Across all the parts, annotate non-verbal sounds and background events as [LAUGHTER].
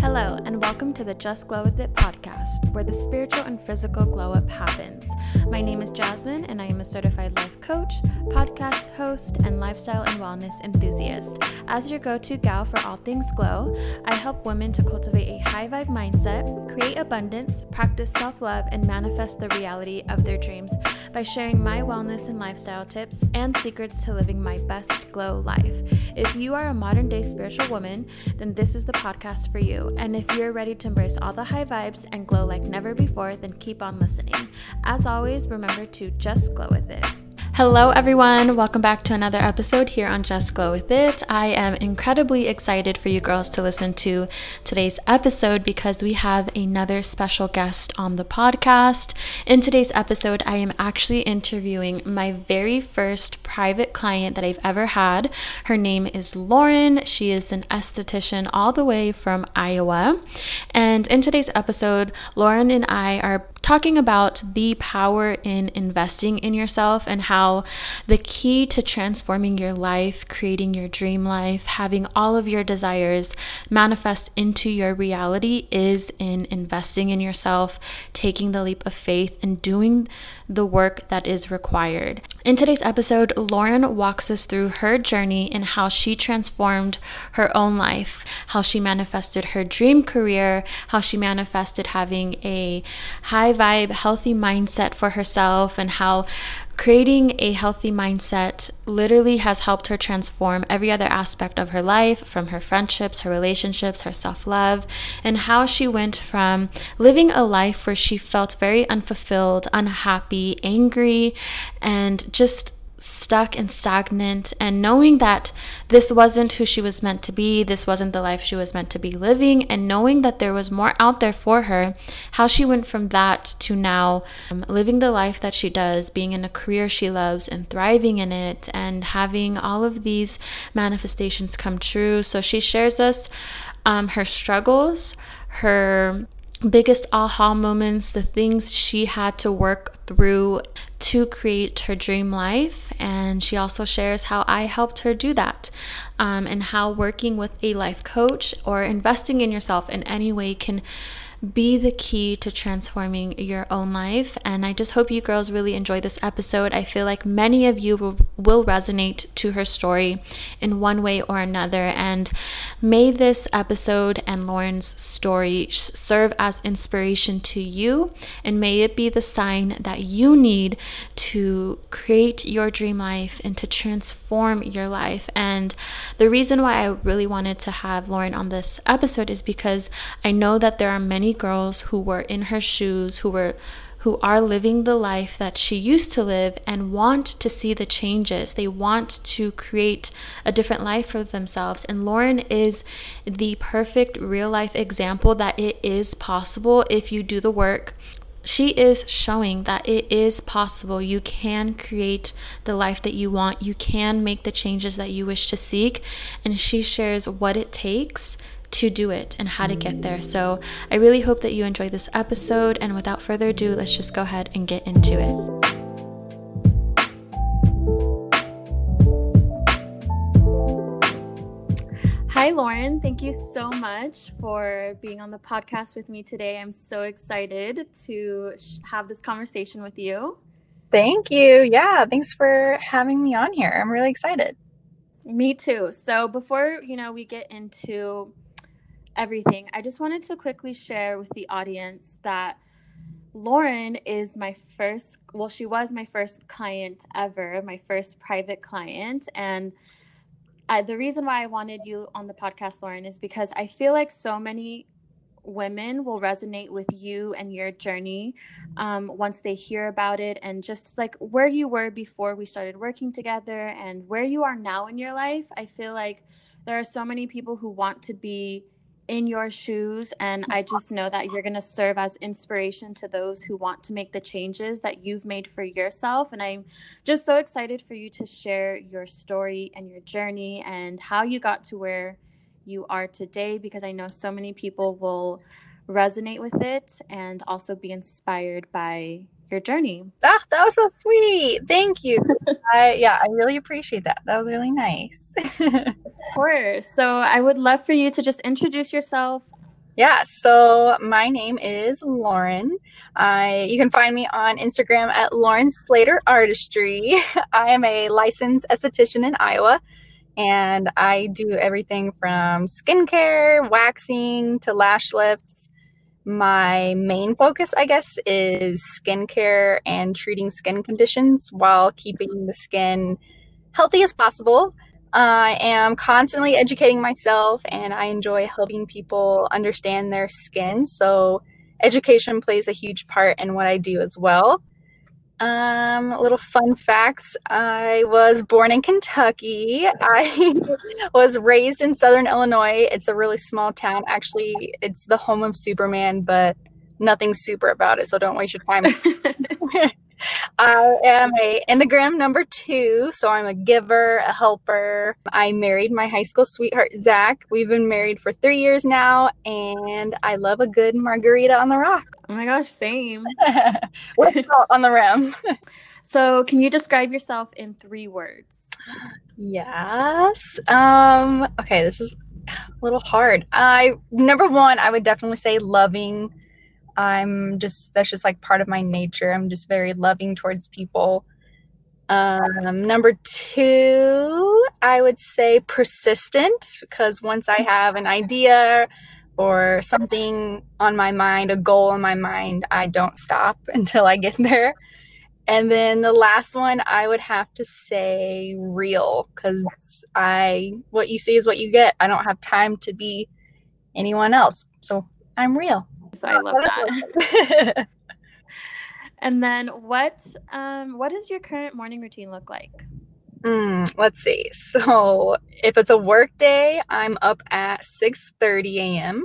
Hello, and welcome to the Just Glow With It podcast, where the spiritual and physical glow up happens. My name is Jasmine, and I am a certified life coach, podcast host, and lifestyle and wellness enthusiast. As your go to gal for all things glow, I help women to cultivate a high vibe mindset, create abundance, practice self love, and manifest the reality of their dreams by sharing my wellness and lifestyle tips and secrets to living my best glow life. If you are a modern day spiritual woman, then this is the podcast for you. And if you're ready to embrace all the high vibes and glow like never before, then keep on listening. As always, remember to just glow with it. Hello, everyone. Welcome back to another episode here on Just Glow With It. I am incredibly excited for you girls to listen to today's episode because we have another special guest on the podcast. In today's episode, I am actually interviewing my very first private client that I've ever had. Her name is Lauren. She is an esthetician all the way from Iowa. And in today's episode, Lauren and I are talking about the power in investing in yourself and how the key to transforming your life, creating your dream life, having all of your desires manifest into your reality is in investing in yourself, taking the leap of faith, and doing the work that is required. In today's episode, Lauren walks us through her journey and how she transformed her own life, how she manifested her dream career, how she manifested having a high vibe, healthy mindset for herself, and how Creating a healthy mindset literally has helped her transform every other aspect of her life from her friendships, her relationships, her self love, and how she went from living a life where she felt very unfulfilled, unhappy, angry, and just stuck and stagnant and knowing that this wasn't who she was meant to be, this wasn't the life she was meant to be living, and knowing that there was more out there for her, how she went from that to now um, living the life that she does, being in a career she loves and thriving in it, and having all of these manifestations come true. So she shares us um, her struggles, her biggest aha moments, the things she had to work through to create her dream life. And she also shares how I helped her do that um, and how working with a life coach or investing in yourself in any way can be the key to transforming your own life. And I just hope you girls really enjoy this episode. I feel like many of you will, will resonate to her story in one way or another. And may this episode and Lauren's story serve as inspiration to you. And may it be the sign that you need to create your dream life and to transform your life. And the reason why I really wanted to have Lauren on this episode is because I know that there are many girls who were in her shoes, who were who are living the life that she used to live and want to see the changes. They want to create a different life for themselves. And Lauren is the perfect real life example that it is possible if you do the work. She is showing that it is possible. You can create the life that you want. You can make the changes that you wish to seek. And she shares what it takes to do it and how to get there. So I really hope that you enjoy this episode. And without further ado, let's just go ahead and get into it. Hi, Lauren. Thank you so much for being on the podcast with me today. I'm so excited to have this conversation with you. Thank you. Yeah, thanks for having me on here. I'm really excited. Me too. So, before, you know, we get into everything, I just wanted to quickly share with the audience that Lauren is my first, well, she was my first client ever, my first private client. And I, the reason why I wanted you on the podcast, Lauren, is because I feel like so many women will resonate with you and your journey um, once they hear about it and just like where you were before we started working together and where you are now in your life. I feel like there are so many people who want to be in your shoes and i just know that you're going to serve as inspiration to those who want to make the changes that you've made for yourself and i'm just so excited for you to share your story and your journey and how you got to where you are today because I know so many people will resonate with it and also be inspired by your journey. Ah, that was so sweet. Thank you. [LAUGHS] I yeah, I really appreciate that. That was really nice. [LAUGHS] course. So I would love for you to just introduce yourself. Yeah, so my name is Lauren. I you can find me on Instagram at Lauren Slater Artistry. [LAUGHS] I am a licensed esthetician in Iowa and I do everything from skincare, waxing to lash lifts. My main focus, I guess, is skincare and treating skin conditions while keeping the skin healthy as possible. I am constantly educating myself and I enjoy helping people understand their skin. So, education plays a huge part in what I do as well. Um, little fun facts. I was born in Kentucky. [LAUGHS] I was raised in Southern Illinois. It's a really small town. Actually, it's the home of Superman, but nothing super about it, so don't waste your time. [LAUGHS] [LAUGHS] I am a Enneagram number two, so I'm a giver, a helper. I married my high school sweetheart, Zach. We've been married for three years now, and I love a good margarita on the rock. Oh my gosh, same. [LAUGHS] Salt on the rim. [LAUGHS] so, can you describe yourself in three words? Yes. Um, okay, this is a little hard. I number one, I would definitely say loving I'm just that's just like part of my nature. I'm just very loving towards people. Um, number two, I would say persistent because once I have an idea or something on my mind, a goal in my mind, I don't stop [LAUGHS] until I get there. And then the last one, I would have to say real because I, what you see is what you get. I don't have time to be anyone else. So I'm real. So I love that. [LAUGHS] [LAUGHS] and then what um what does your current morning routine look like? Mm, let's see. So if it's a work day, I'm up at 6:30 a.m.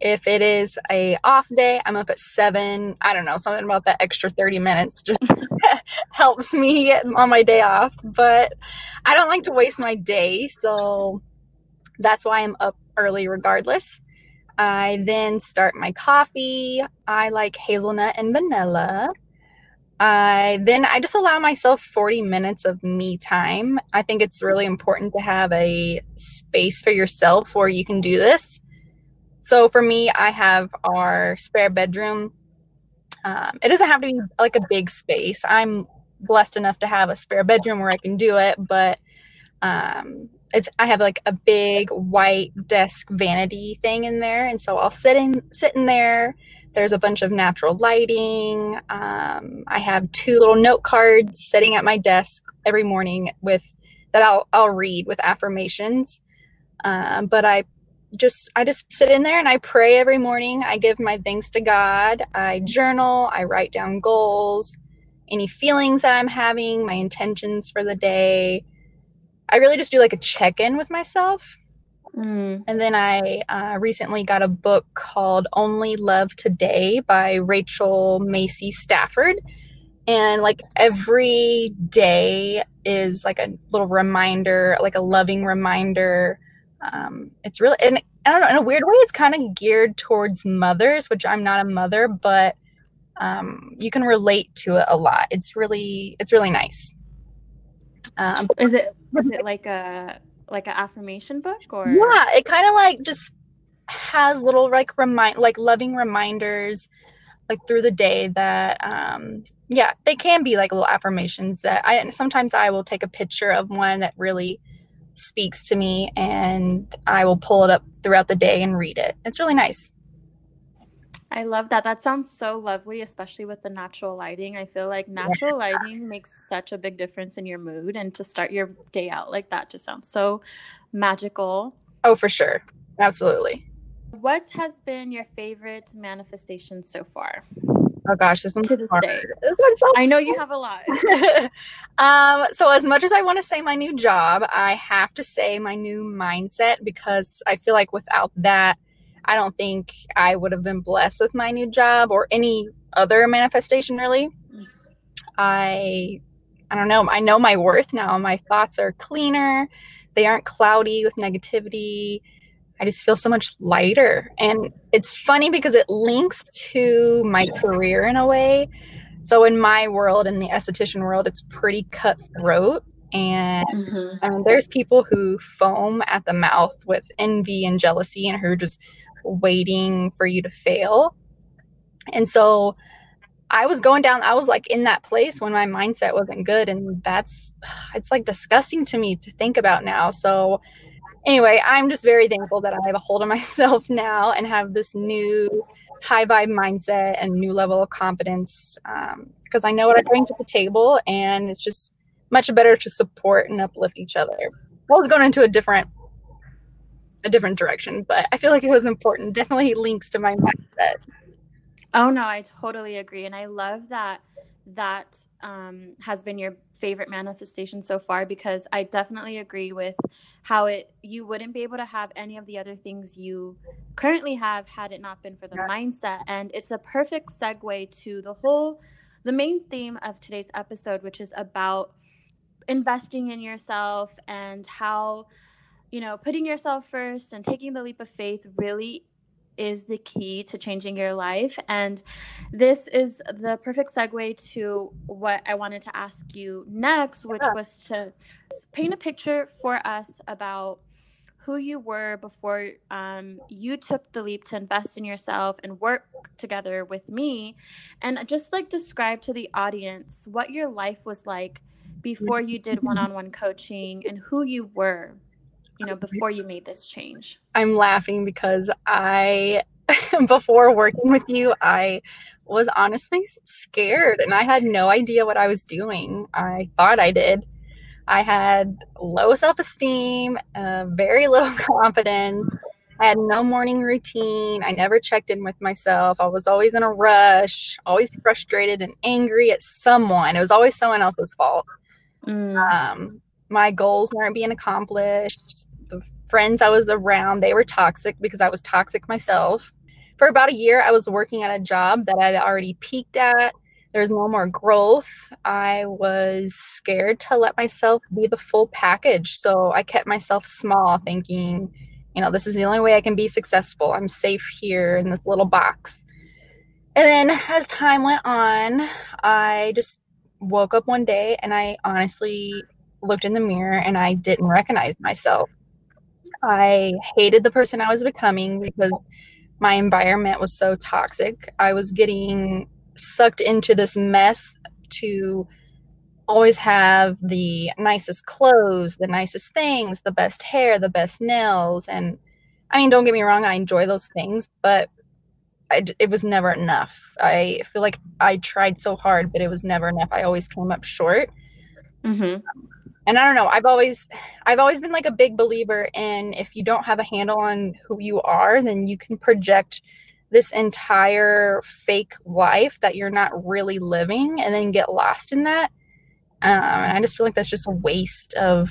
If it is a off day, I'm up at seven. I don't know, something about that extra 30 minutes just [LAUGHS] helps me on my day off. But I don't like to waste my day, so that's why I'm up early regardless. I then start my coffee. I like hazelnut and vanilla. I then I just allow myself 40 minutes of me time. I think it's really important to have a space for yourself where you can do this. So for me, I have our spare bedroom. Um, it doesn't have to be like a big space. I'm blessed enough to have a spare bedroom where I can do it, but um, it's I have like a big white desk vanity thing in there, and so I'll sit in sit in there. There's a bunch of natural lighting. Um, I have two little note cards sitting at my desk every morning with that I'll I'll read with affirmations. Um, but I just I just sit in there and I pray every morning. I give my thanks to God. I journal. I write down goals, any feelings that I'm having, my intentions for the day. I really just do like a check in with myself. Mm. And then I uh, recently got a book called Only Love Today by Rachel Macy Stafford. And like every day is like a little reminder, like a loving reminder. Um, it's really, and I don't know, in a weird way, it's kind of geared towards mothers, which I'm not a mother, but um, you can relate to it a lot. It's really, it's really nice. Um, is it [LAUGHS] is it like a like an affirmation book or? Yeah, it kind of like just has little like remind like loving reminders like through the day that um yeah they can be like little affirmations that i sometimes i will take a picture of one that really speaks to me and I will pull it up throughout the day and read it. It's really nice. I love that. That sounds so lovely, especially with the natural lighting. I feel like natural yeah. lighting makes such a big difference in your mood. And to start your day out like that just sounds so magical. Oh, for sure. Absolutely. What has been your favorite manifestation so far? Oh gosh, this one's to this hard. day. This one's so I know you have a lot. [LAUGHS] um, so as much as I want to say my new job, I have to say my new mindset because I feel like without that, I don't think I would have been blessed with my new job or any other manifestation really. I I don't know. I know my worth now. My thoughts are cleaner. They aren't cloudy with negativity. I just feel so much lighter. And it's funny because it links to my career in a way. So in my world, in the esthetician world, it's pretty cutthroat. And mm-hmm. um, there's people who foam at the mouth with envy and jealousy and who are just waiting for you to fail. And so I was going down, I was like in that place when my mindset wasn't good. And that's, [SIGHS] it's like disgusting to me to think about now. So, anyway, I'm just very thankful that I have a hold of [LAUGHS] myself now and have this new high vibe mindset and new level of confidence because um, I know what I bring to the table. And it's just much better to support and uplift each other. I was going into a different a different direction, but I feel like it was important. Definitely links to my mindset. Oh no, I totally agree, and I love that that um, has been your favorite manifestation so far because I definitely agree with how it you wouldn't be able to have any of the other things you currently have had it not been for the yeah. mindset, and it's a perfect segue to the whole the main theme of today's episode, which is about investing in yourself and how you know, putting yourself first and taking the leap of faith really is the key to changing your life. And this is the perfect segue to what I wanted to ask you next, which was to paint a picture for us about who you were before um, you took the leap to invest in yourself and work together with me. And just like describe to the audience what your life was like before you did one on one coaching and who you were you know before you made this change i'm laughing because i [LAUGHS] before working with you i was honestly scared and i had no idea what i was doing i thought i did i had low self-esteem uh, very [LAUGHS] little confidence I had no morning routine. I never checked in with myself. I was always in a rush, always frustrated and angry at someone. It was always someone else's fault. Mm. Um, my goals weren't being accomplished friends I was around, they were toxic because I was toxic myself. For about a year, I was working at a job that I'd already peaked at. There was no more growth. I was scared to let myself be the full package. So I kept myself small, thinking, you know, this is the only way I can be successful. I'm safe here in this little box. And then as time went on, I just woke up one day and I honestly looked in the mirror and I didn't recognize myself. I hated the person I was becoming because my environment was so toxic. I was getting sucked into this mess to always have the nicest clothes, the nicest things, the best hair, the best nails. And I mean, don't get me wrong, I enjoy those things, but I, it was never enough. I feel like I tried so hard, but it was never enough. I always came up short. Mm-hmm and I don't know, I've always I've always been like a big believer in if you don't have a handle on who you are, then you can project this entire fake life that you're not really living and then get lost in that. Um, and I just feel like that's just a waste of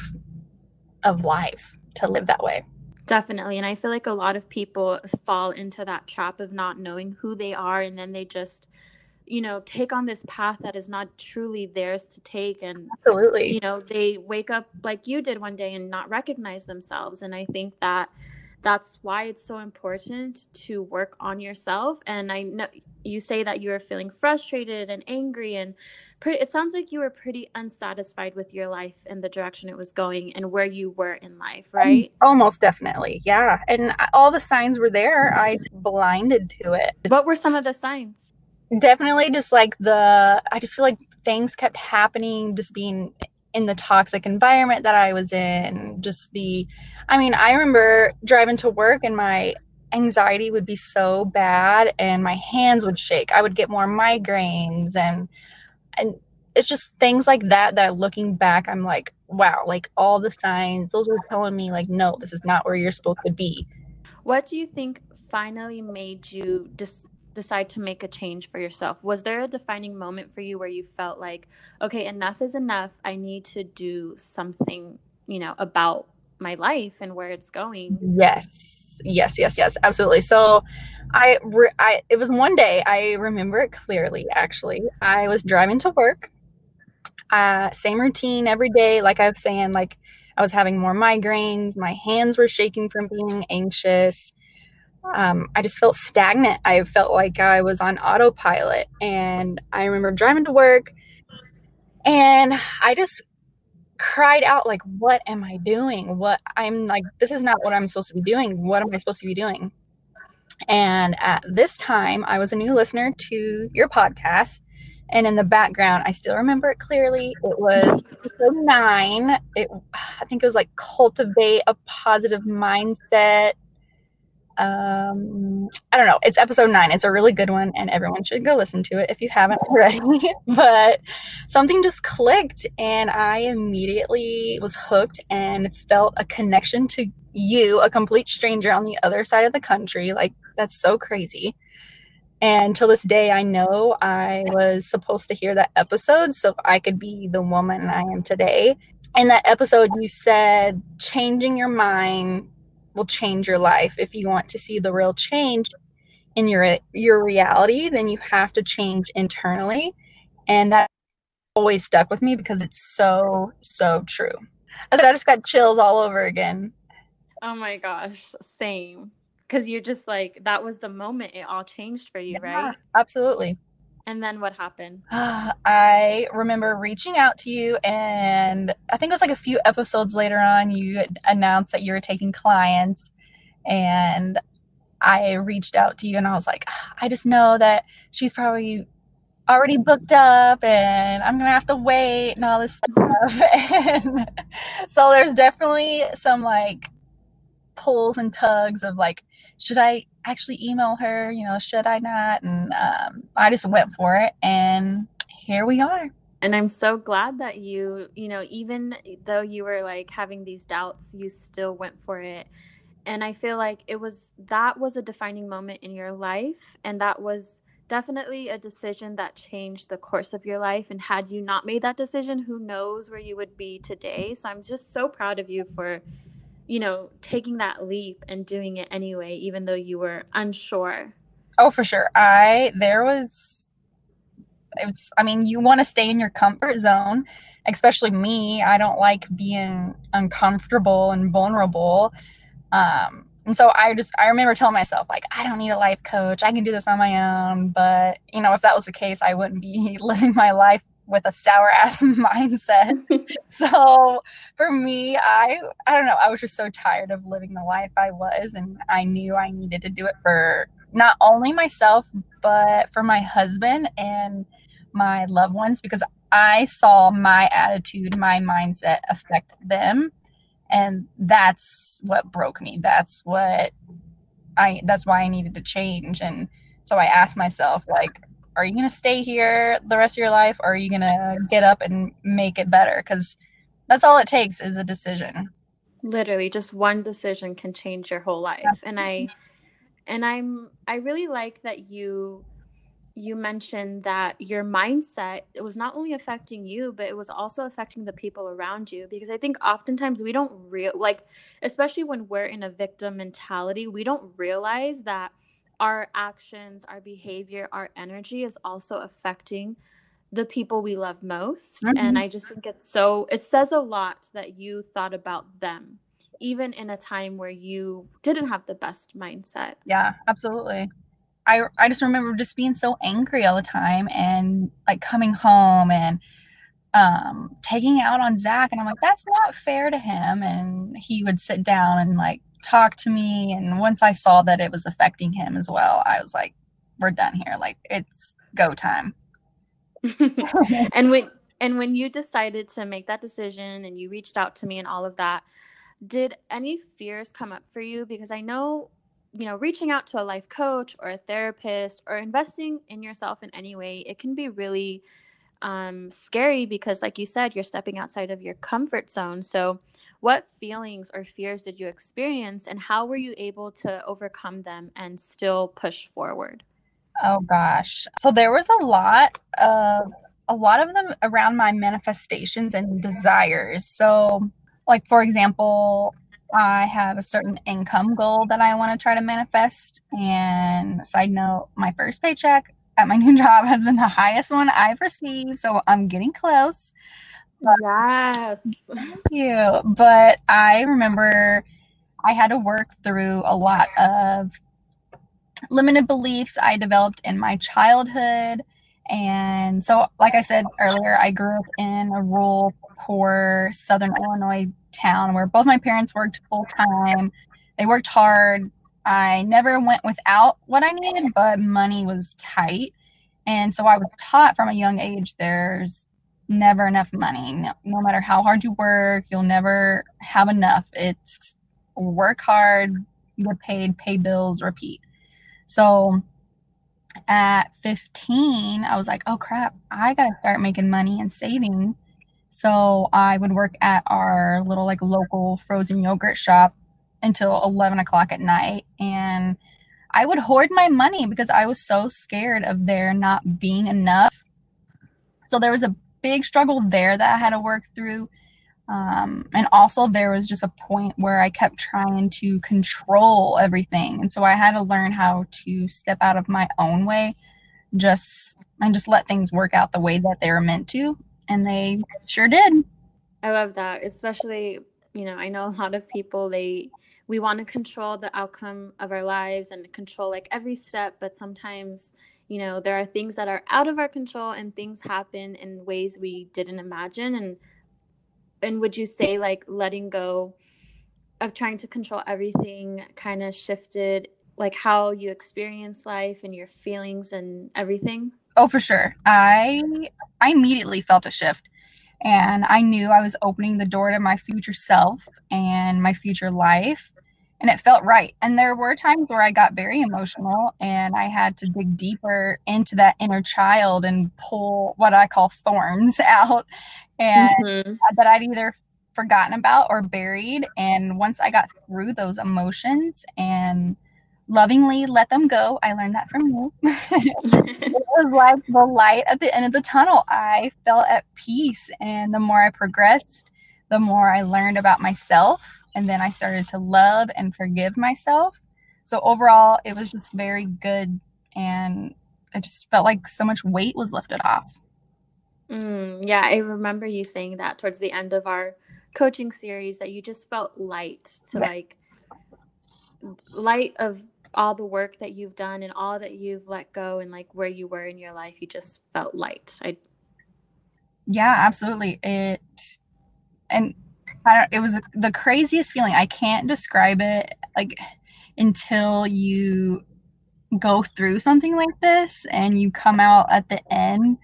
of life to live that way. Definitely. And I feel like a lot of people fall into that trap of not knowing who they are and then they just you know take on this path that is not truly theirs to take and absolutely. you know they wake up like you did one day and not recognize themselves. And i think that that's why it's so important to work on yourself. And i know you say that you were feeling frustrated and angry and pretty, it sounds like you were pretty unsatisfied with your life and the direction it was going and where you were in life um, right? um, almost definitely. Yeah. And all the signs were there. I blinded to it. What were some of the signs definitely just like the i just feel like things kept happening just being in the toxic environment that I was in, just the I mean, I remember driving to work and my anxiety would be so bad and my hands would shake. I would get more migraines and and it's just things like that that looking back I'm like, wow, like all the signs, those were telling me like no, this is not where you're supposed to be. What do you think finally made you dis- decide to make a change for yourself? Was there a defining moment for you where you felt like, okay, enough is enough. I need to do something, you know, about my life and where it's going? Yes. Yes, yes, yes, absolutely. So I, re- I it was one day I remember it clearly actually. I was driving to work. Uh same routine every day like I was saying like I was having more migraines, my hands were shaking from being anxious um, I just felt stagnant. I felt like I was on autopilot. And I remember driving to work and I just cried out, like, what am I doing? What I'm like, this is not what I'm supposed to be doing. What am I supposed to be doing? And at this time, I was a new listener to your podcast. And in the background, I still remember it clearly. It was episode nine. It, I think it was like cultivate a positive mindset um i don't know. It's episode nine. It's a really good one and everyone should go listen to it if you haven't [LAUGHS] already. [LAUGHS] But something just clicked and i immediately was hooked and felt a connection to you a complete stranger on the other side of the country. Like that's so crazy. And till this day i know i was supposed to hear that episode so i could be the woman i am today. In that episode you said changing your mind will change your life. If you want to see the real change in your your reality, then you have to change internally. And that always stuck with me because it's so so true. I said I just got chills all over again. Oh my gosh, same. Cuz you're just like that was the moment it all changed for you, yeah, right? Absolutely. And then what happened? [SIGHS] I remember reaching out to you, and I think it was like a few episodes later on, you announced that you were taking clients. And I reached out to you, and I was like, ah, I just know that she's probably already booked up and I'm gonna have to wait and all this stuff. [LAUGHS] and so there's definitely some like pulls and tugs of like, should I actually email her? You know, should I not? And um, I just went for it, and here we are. And I'm so glad that you, you know, even though you were like having these doubts, you still went for it. And I feel like it was that was a defining moment in your life. And that was definitely a decision that changed the course of your life. And had you not made that decision, who knows where you would be today. So I'm just so proud of you for you know, taking that leap and doing it anyway, even though you were unsure? Oh, for sure. I, there was, it's, I mean, you want to stay in your comfort zone, especially me. I don't like being uncomfortable and vulnerable. Um, and so I just, I remember telling myself, like, I don't need a life coach. I can do this on my own. But, you know, if that was the case, I wouldn't be [LAUGHS] living my life with a sour [LAUGHS] ass mindset. [LAUGHS] so for me, I I don't know, I was just so tired of living the life I was and I knew I needed to do it for not only myself but for my husband and my loved ones because I saw my attitude, my mindset affect them and that's what broke me. That's what I that's why I needed to change and so I asked myself like are you going to stay here the rest of your life or are you going to get up and make it better? Because that's all it takes is a decision. Literally just one decision can change your whole life. And i and i'm i really like that you you mentioned that your mindset it was not only affecting you but it was also affecting the people around you. Because i think oftentimes we don't real like especially when we're in a victim mentality we don't realize that our actions, our behavior, our energy is also affecting the people we love most. Mm-hmm. And I just think it's so, it says a lot that you thought about them, even in a time where you didn't have the best mindset. Yeah, absolutely. I, I just remember just being so angry all the time and like coming home and um taking out on Zach and I'm like that's not fair to him and he would sit down and like talk to me. And once I saw that it was affecting him as well, I was like, we're done here. Like it's go time. [LAUGHS] and when And when you decided to make that decision and you reached out to me and all of that, did any fears come up for you? Because I know, you know, reaching out to a life coach or a therapist or investing in yourself in any way, it can be really um, scary because, like you said, you're stepping outside of your comfort zone. So, what feelings or fears did you experience, and how were you able to overcome them and still push forward? Oh gosh. So there was a lot of a lot of them around my manifestations and desires. So like for example, I have a certain income goal that I want to try to manifest and side note, my first paycheck at my [LAUGHS] new job has been the highest one I've received, so I'm getting close. yes. [LAUGHS] Thank you. But I remember I had to work through a lot of limited beliefs I developed in my childhood. And so, like I said earlier, I grew up in a rural, poor Southern Illinois town where both my parents worked full time. They worked hard. I never went without what I needed, but money was tight. And so I was taught from a young age there's never enough money. No, no matter how hard you work, you'll never have enough. It's work hard, get paid, pay bills, repeat. So at 15, I was like, oh crap, I got to start making money and saving. So I would work at our little like local frozen yogurt shop until 11 o'clock at night. And I would hoard my money because I was so scared of there not being enough. So there was a big struggle there that I had to work through. Um, and also, there was just a point where I kept trying to control everything, and so I had to learn how to step out of my own way, just and just let things work out the way that they were meant to, and they sure did. I love that, especially you know I know a lot of people they we want to control the outcome of our lives and control like every step, but sometimes you know there are things that are out of our control and things happen in ways we didn't imagine. And and would you say like letting go of trying to control everything kind of shifted like how you experience life and your feelings and everything? Oh for sure. I i immediately felt a shift and i knew i was opening the door to my future self and my future life and it felt right and there were times where i got very emotional and i had to dig deeper into that inner child and pull what i call thorns [LAUGHS] out and mm-hmm. that I'd either forgotten about or buried. And once I got through those emotions and lovingly let them go, I learned that from you. [LAUGHS] [LAUGHS] it was like the light at the end of the tunnel. I felt at peace. And the more I progressed, the more I learned about myself. And then I started to love and forgive myself. So overall, it was just very good. And I just felt like so much weight was lifted off. Mm, yeah, I remember you saying that towards the end of our coaching series that you just felt light to like light of all the work that you've done and all that you've let go and like where you were in your life you just felt light i yeah absolutely it and i don't it was the craziest feeling i can't describe it like until you go through something like this and you come out at the end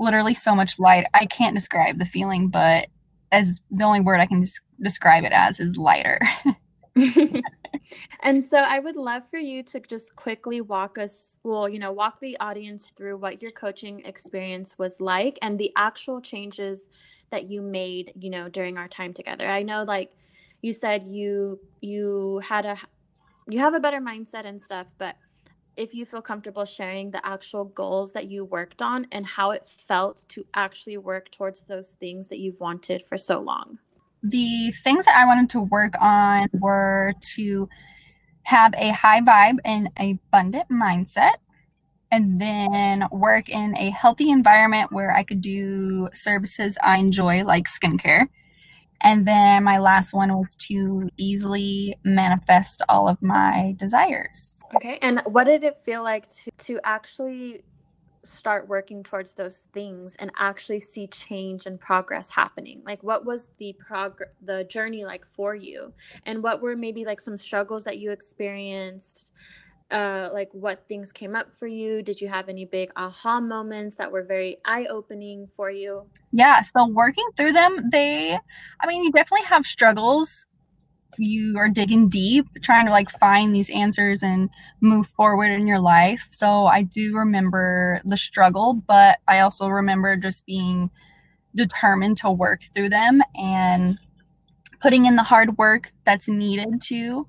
literally so much light. I can't describe the feeling, but as the only word I can des- describe it as is lighter. [LAUGHS] and so I would love for you to just quickly walk us, well, you know, walk the audience through what your coaching experience was like and the actual changes that you made, you know, during our time together. I know like you said you you had a you have a better mindset and stuff, but if you feel comfortable sharing the actual goals that you worked on and how it felt to actually work towards those things that you've wanted for so long. The things that I wanted to work on were to have a high vibe and abundant mindset, and then work in a healthy environment where I could do services I enjoy, like skincare. And then my last one was to easily manifest all of my desires. Okay. And what did it feel like to, to actually start working towards those things and actually see change and progress happening like what was the prog the journey like for you and what were maybe like some struggles that you experienced uh, like what things came up for you? Did you have any big aha moments that were very eye opening for you? Yeah, so working through them, they, I mean, you definitely have struggles. You are digging deep, trying to like find these answers and move forward in your life. So I do remember the struggle, but I also remember just being determined to work through them and putting in the hard work that's needed to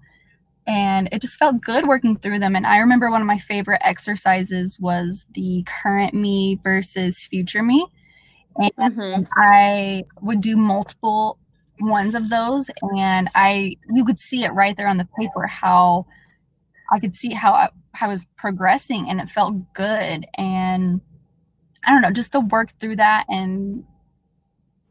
and it just felt good working through them. And i remember one of my favorite exercises was the current me versus future me. And mm-hmm. i would do multiple ones of those and i you could see it right there on the paper how i could see how I, how I was progressing and it felt good. And i don't know just to work through that and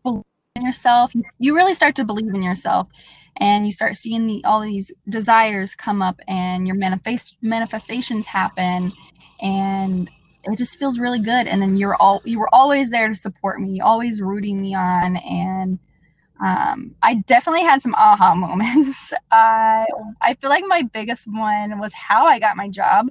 believe in yourself you really start to believe in yourself and you start seeing the all these desires come up and your manifest manifestations happen and it just feels really good and then you're all you were always there to support me always rooting me on and um, I definitely had some aha [LAUGHS] moments. I I feel like my biggest one was how I got my job.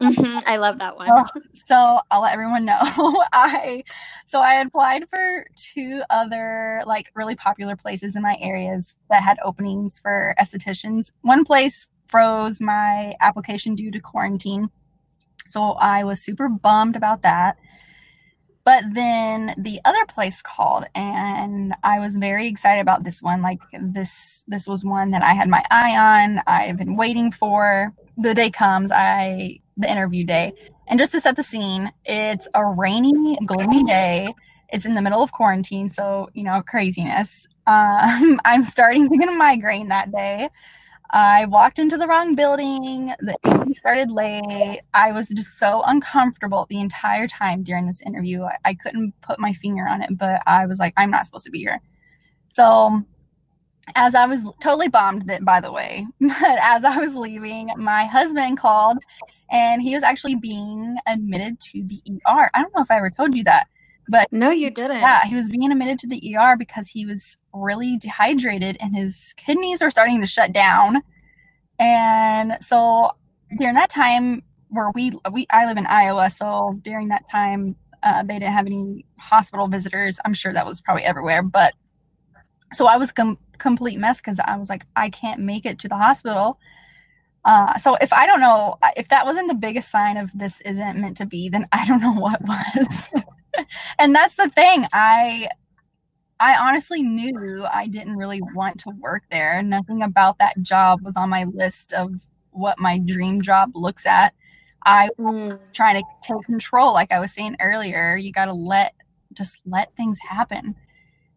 Mm-hmm. I love that one. Oh, so I'll let everyone know. [LAUGHS] I so I applied for two other like really popular places in my areas that had openings for estheticians. One place froze my application due to quarantine. So I was super bummed about that. But then the other place called and I was very excited about this one. Like this this was one that I had my eye on. I've been waiting for. The day comes, I the interview day. And just to set the scene, it's a rainy, gloomy day. It's in the middle of quarantine, so you know, craziness. Um, [LAUGHS] I'm starting to get a migraine that day. I walked into the wrong building. The interview started late. I was just so uncomfortable the entire time during this interview. I, I couldn't put my finger on it, but I was like, I'm not supposed to be here. So as I was totally bombed that by the way, [LAUGHS] but as I was leaving, my husband called and he was actually being admitted to the ER. I don't know if I ever told you that, but no, you didn't. Yeah, he was being admitted to the ER because he was really dehydrated and his kidneys are starting to shut down. And so during that time, where we we I live in Iowa, so during that time, uh, they didn't have any hospital visitors. I'm sure that was probably everywhere, but so I was com- complete mess because I was like, I can't make it to the hospital uh, so if I don't know if that wasn't the biggest sign of this isn't meant to be, then I don't know [LAUGHS] what was. and that's the thing. I I honestly knew I didn't really want to work there. Nothing about that job was on my list of what my dream job looks at. I was trying to take control, like I was saying earlier. You got to let just let things happen.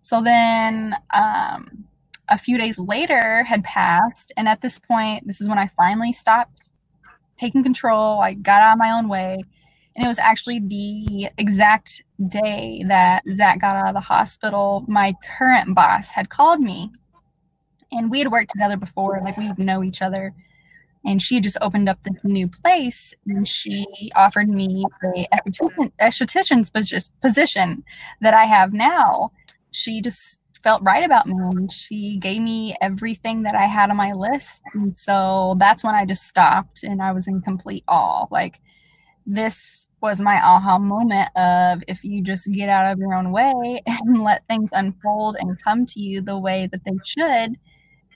So then um, a few days later had passed. And at this point, this is when I finally stopped taking control. I got out of my own way. And it was actually the exact day that Zach got out of the hospital. My current boss had called me. And we had worked together before, like we know each other. And she had just opened up this new place and she offered me the esthetician's position that I have now. She just felt right about me and she gave me everything that I had on my list. And so that's when I just stopped and I was in complete awe. Like this was my aha moment of if you just get out of your own way and let things unfold and come to you the way that they should,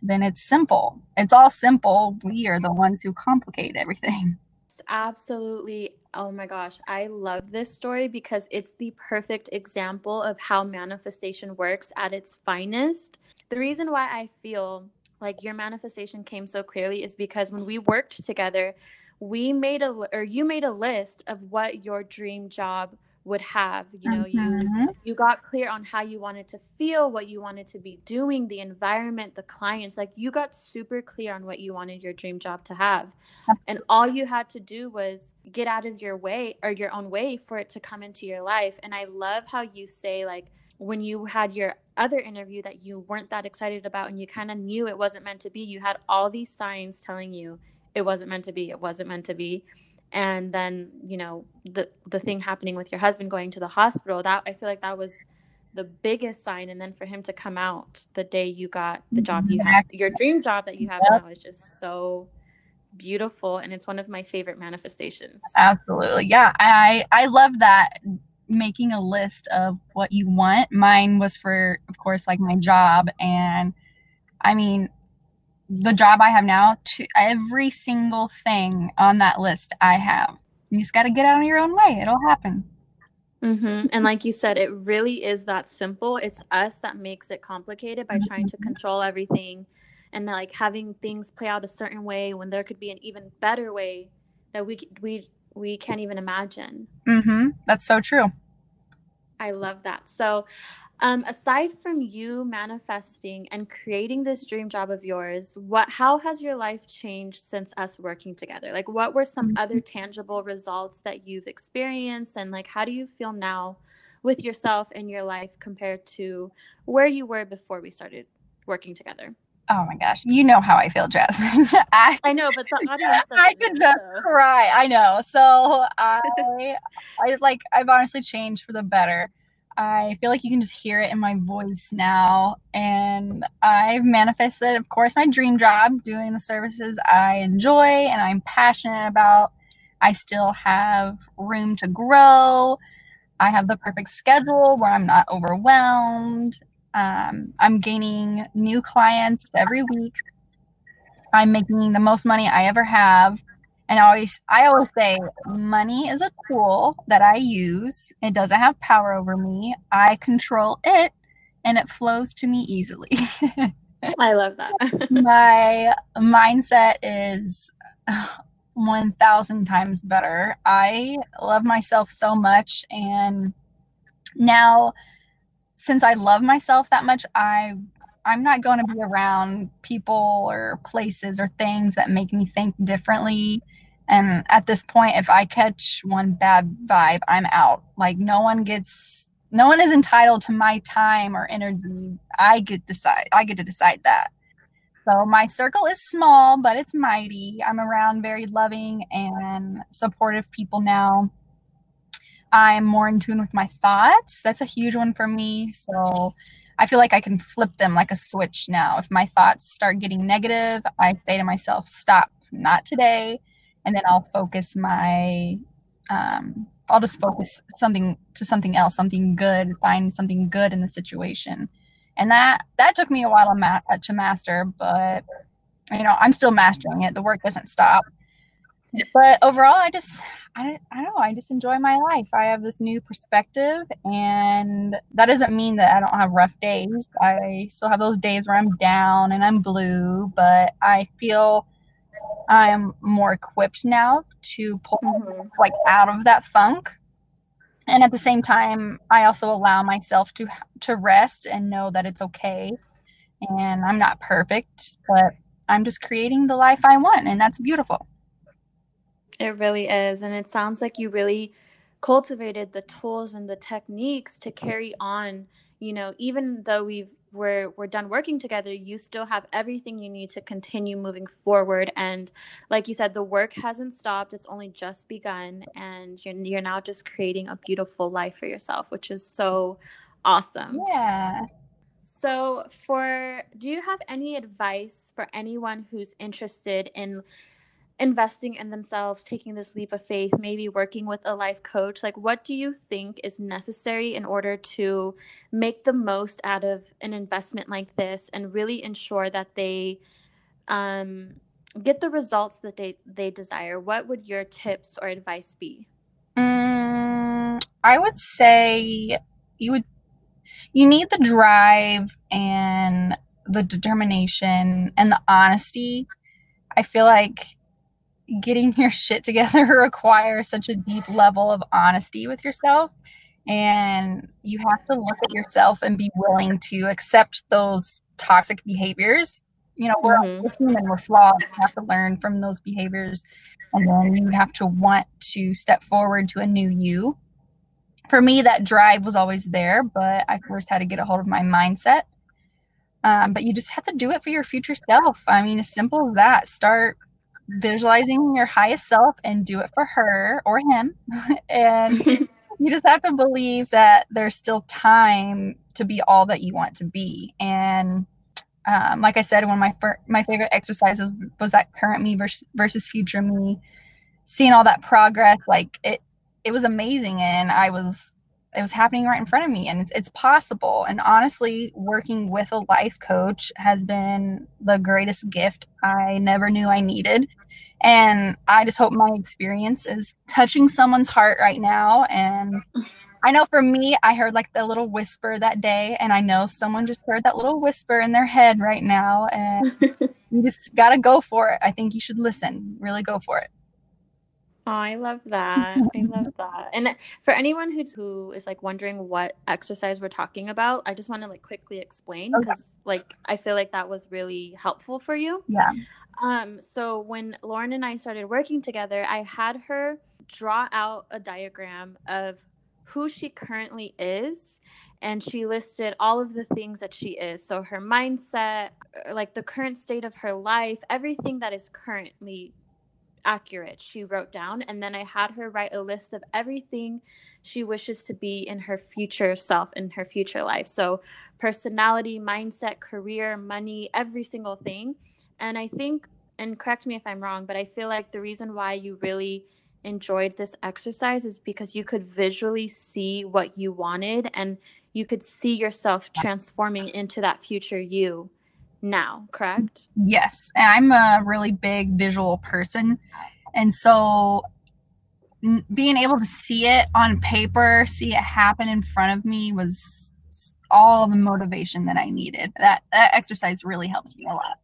then it's simple. It's all simple. We are the ones who complicate everything. [LAUGHS] Absolutely Oh my gosh, I love this story because it's the perfect example of how manifestation works at its finest. The reason why I feel like your manifestation came so clearly is because when we worked together, we made a or you made a list of what your dream job would have you know mm-hmm. you you got clear on how you wanted to feel what you wanted to be doing the environment the clients like you got super clear on what you wanted your dream job to have. And all you had to do was get out of your way or your own way for it to come into your life. And i love how you say like when you had your other interview that you weren't that excited about and you kind of knew it wasn't meant to be you had all these signs telling you it wasn't meant to be it wasn't meant to be and then you know the the thing happening with your husband going to the hospital that i feel like that was the biggest sign and then for him to come out the day you got the job you mm-hmm. had your dream job that you have now is just so beautiful and it's one of my favorite manifestations. Absolutely. Yeah. I I love that making a list of what you want. Mine was for of course like my job and I mean the job I have now to every single thing on that list I have. You just got to get out of your own way. It'll happen. Mm-hmm. And like you said, it really is that simple. It's us that makes it complicated by trying to mm-hmm. control everything and like having things play out a certain way when there could be an even better way that we we we can't even imagine. Mm-hmm. That's so true. I love that. So, um, aside from you manifesting and creating this dream job of yours, what how has your life changed since us working together? Like, what were some mm-hmm. other tangible results that you've experienced, and like, how do you feel now with yourself and your life compared to where you were before we started working together? Oh my gosh, you know how I feel, Jasmine. [LAUGHS] I, I know, but the [LAUGHS] audience. I could just so. cry. I know. So [LAUGHS] I, I like. I've honestly changed for the better. I feel like you can just hear it in my voice now, and I've manifested, of course, my dream job, doing the services I enjoy and I'm passionate about. I still have room to grow. I have the perfect schedule where I'm not overwhelmed. Um, I'm gaining new clients every week. I'm making the most money I ever have. And I always I always say money is a tool that I use. It doesn't have power over me. I control it and it flows to me easily. [LAUGHS] I love that. [LAUGHS] My mindset is uh, 1000 times better. I love myself so much and now since I love myself that much, I I'm not going to be around people or places or things that make me think differently. And at this point, if I catch one bad vibe, I'm out. Like no one gets no one is entitled to my time or energy. I get decide I get to decide that. So my circle is small, but it's mighty. I'm around very loving and supportive people now. I'm more in tune with my thoughts. That's a huge one for me. So I feel like I can flip them like a switch now. If my thoughts start getting negative, I say to myself, stop, not today. And then I'll focus my, um, I'll just focus something to something else, something good, find something good in the situation. And that, that took me a while to, ma- to master, but you know, I'm still mastering it. The work doesn't stop. But overall, I just, I, I don't know. I just enjoy my life. I have this new perspective, and that doesn't mean that I don't have rough days. I still have those days where I'm down and I'm blue, but I feel I'm more equipped now to pull mm-hmm. like out of that funk. And at the same time, I also allow myself to to rest and know that it's okay. And I'm not perfect, but I'm just creating the life I want, and that's beautiful. It really is. And it sounds like you really cultivated the tools and the techniques to carry on you know even though we've we're we're done working together you still have everything you need to continue moving forward. And like you said the work hasn't stopped. It's only just begun. And you're, you're now just creating a beautiful life for yourself which is so awesome. Yeah. So for do you have any advice for anyone who's interested in investing in themselves, taking this leap of faith, maybe working with a life coach? Like, what do you think is necessary in order to make the most out of an investment like this and really ensure that they um, get the results that they, they desire? What would your tips or advice be? Um, I would say you would you need the drive and the determination and the honesty. I feel like getting your shit together [LAUGHS] requires such a deep level of honesty with yourself. And you have to look at yourself and be willing to accept those toxic behaviors. You know, we're, mm-hmm. human, we're flawed. We have to learn from those behaviors. And then you have to want to step forward to a new you. For me, that drive was always there, but I first had to get a hold of my mindset. Um, but you just have to do it for your future self. I mean, as simple as that. Start visualizing your highest self and do it for her or him. [LAUGHS] and [LAUGHS] you just have to believe that there's still time to be all that you want to be. And Um, like I said, one of my fir- my favorite exercises was that current me versus, versus future me. Seeing all that progress, like it, it was amazing, and I was it was happening right in front of me and it's, it's, possible. And honestly working with a life coach has been the greatest gift i never knew i needed. And i just hope my experience is touching someone's heart right now. And i know for me i heard like the little whisper that day and i know someone just heard that little whisper in their head right now and [LAUGHS] you just gotta go for it. I think you should listen. Really go for it Oh, I love that. I love [LAUGHS] that. And for anyone who's who is like wondering what exercise we're talking about, I just want to like quickly explain because okay. like I feel like that was really helpful for you. Yeah. Um so when Lauren and I started working together, I had her draw out a diagram of who she currently is and she listed all of the things that she is. So her mindset, uh, like the current state of her life, everything that is currently accurate, she wrote down. And then I had her write a list of everything she wishes to be in her future self, in her future life. So, personality, mindset, career, money, every single thing. And I think, and correct me if I'm wrong, but I feel like the reason why you really enjoyed this exercise is because you could visually see what you wanted and you could see yourself transforming into that future you now, correct? Yes. And I'm a really big visual person. And so n- being able to see it on paper, see it happen in front of me was all the motivation that I needed. That that exercise really helped me a lot.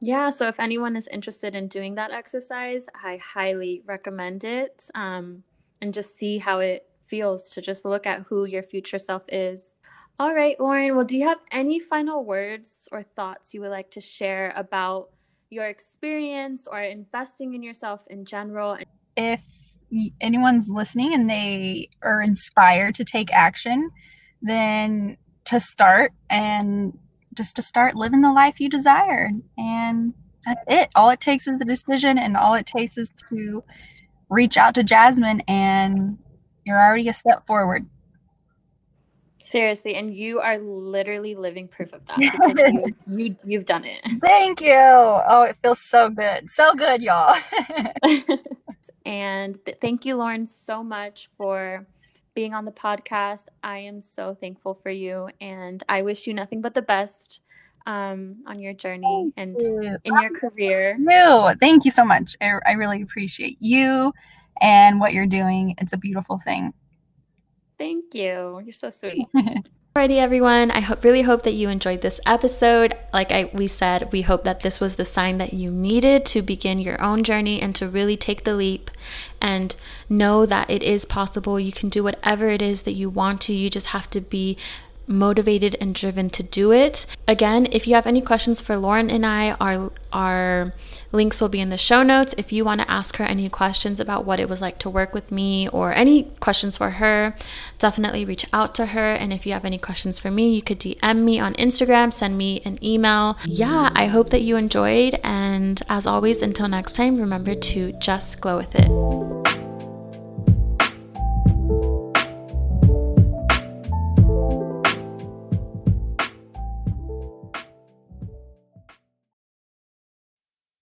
Yeah, so if anyone is interested in doing that exercise, I highly recommend it. Um, and just see how it feels to just look at who your future self is all right, Lauren. Well, do you have any final words or thoughts you would like to share about your experience or investing in yourself in general? If anyone's listening and they are inspired to take action, then to start and just to start living the life you desire. And that's it. All it takes is a decision, and all it takes is to reach out to Jasmine, and you're already a step forward. Seriously, and you are literally living proof of that [LAUGHS] because you, you you've done it. Thank you. Oh, it feels so good. So good, y'all. [LAUGHS] and th- thank you Lauren so much for being on the podcast. I am so thankful for you and I wish you nothing but the best um, on your journey and you. in your career. No, thank you so much. I, I really appreciate you and what you're doing. It's a beautiful thing. Thank you. You're so sweet. [LAUGHS] Alrighty, everyone. I hope, really hope that you enjoyed this episode. Like I, we said, we hope that this was the sign that you needed to begin your own journey and to really take the leap and know that it is possible. You can do whatever it is that you want to. You just have to be motivated and driven to do it. Again, if you have any questions for Lauren and I, our our links will be in the show notes. If you want to ask her any questions about what it was like to work with me or any questions for her, definitely reach out to her. And if you have any questions for me, you could DM me on Instagram, send me an email. Yeah, I hope that you enjoyed. And as always, until next time, remember to just glow with it.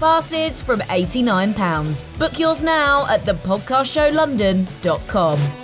Passes from £89. Book yours now at thepodcastshowlondon.com.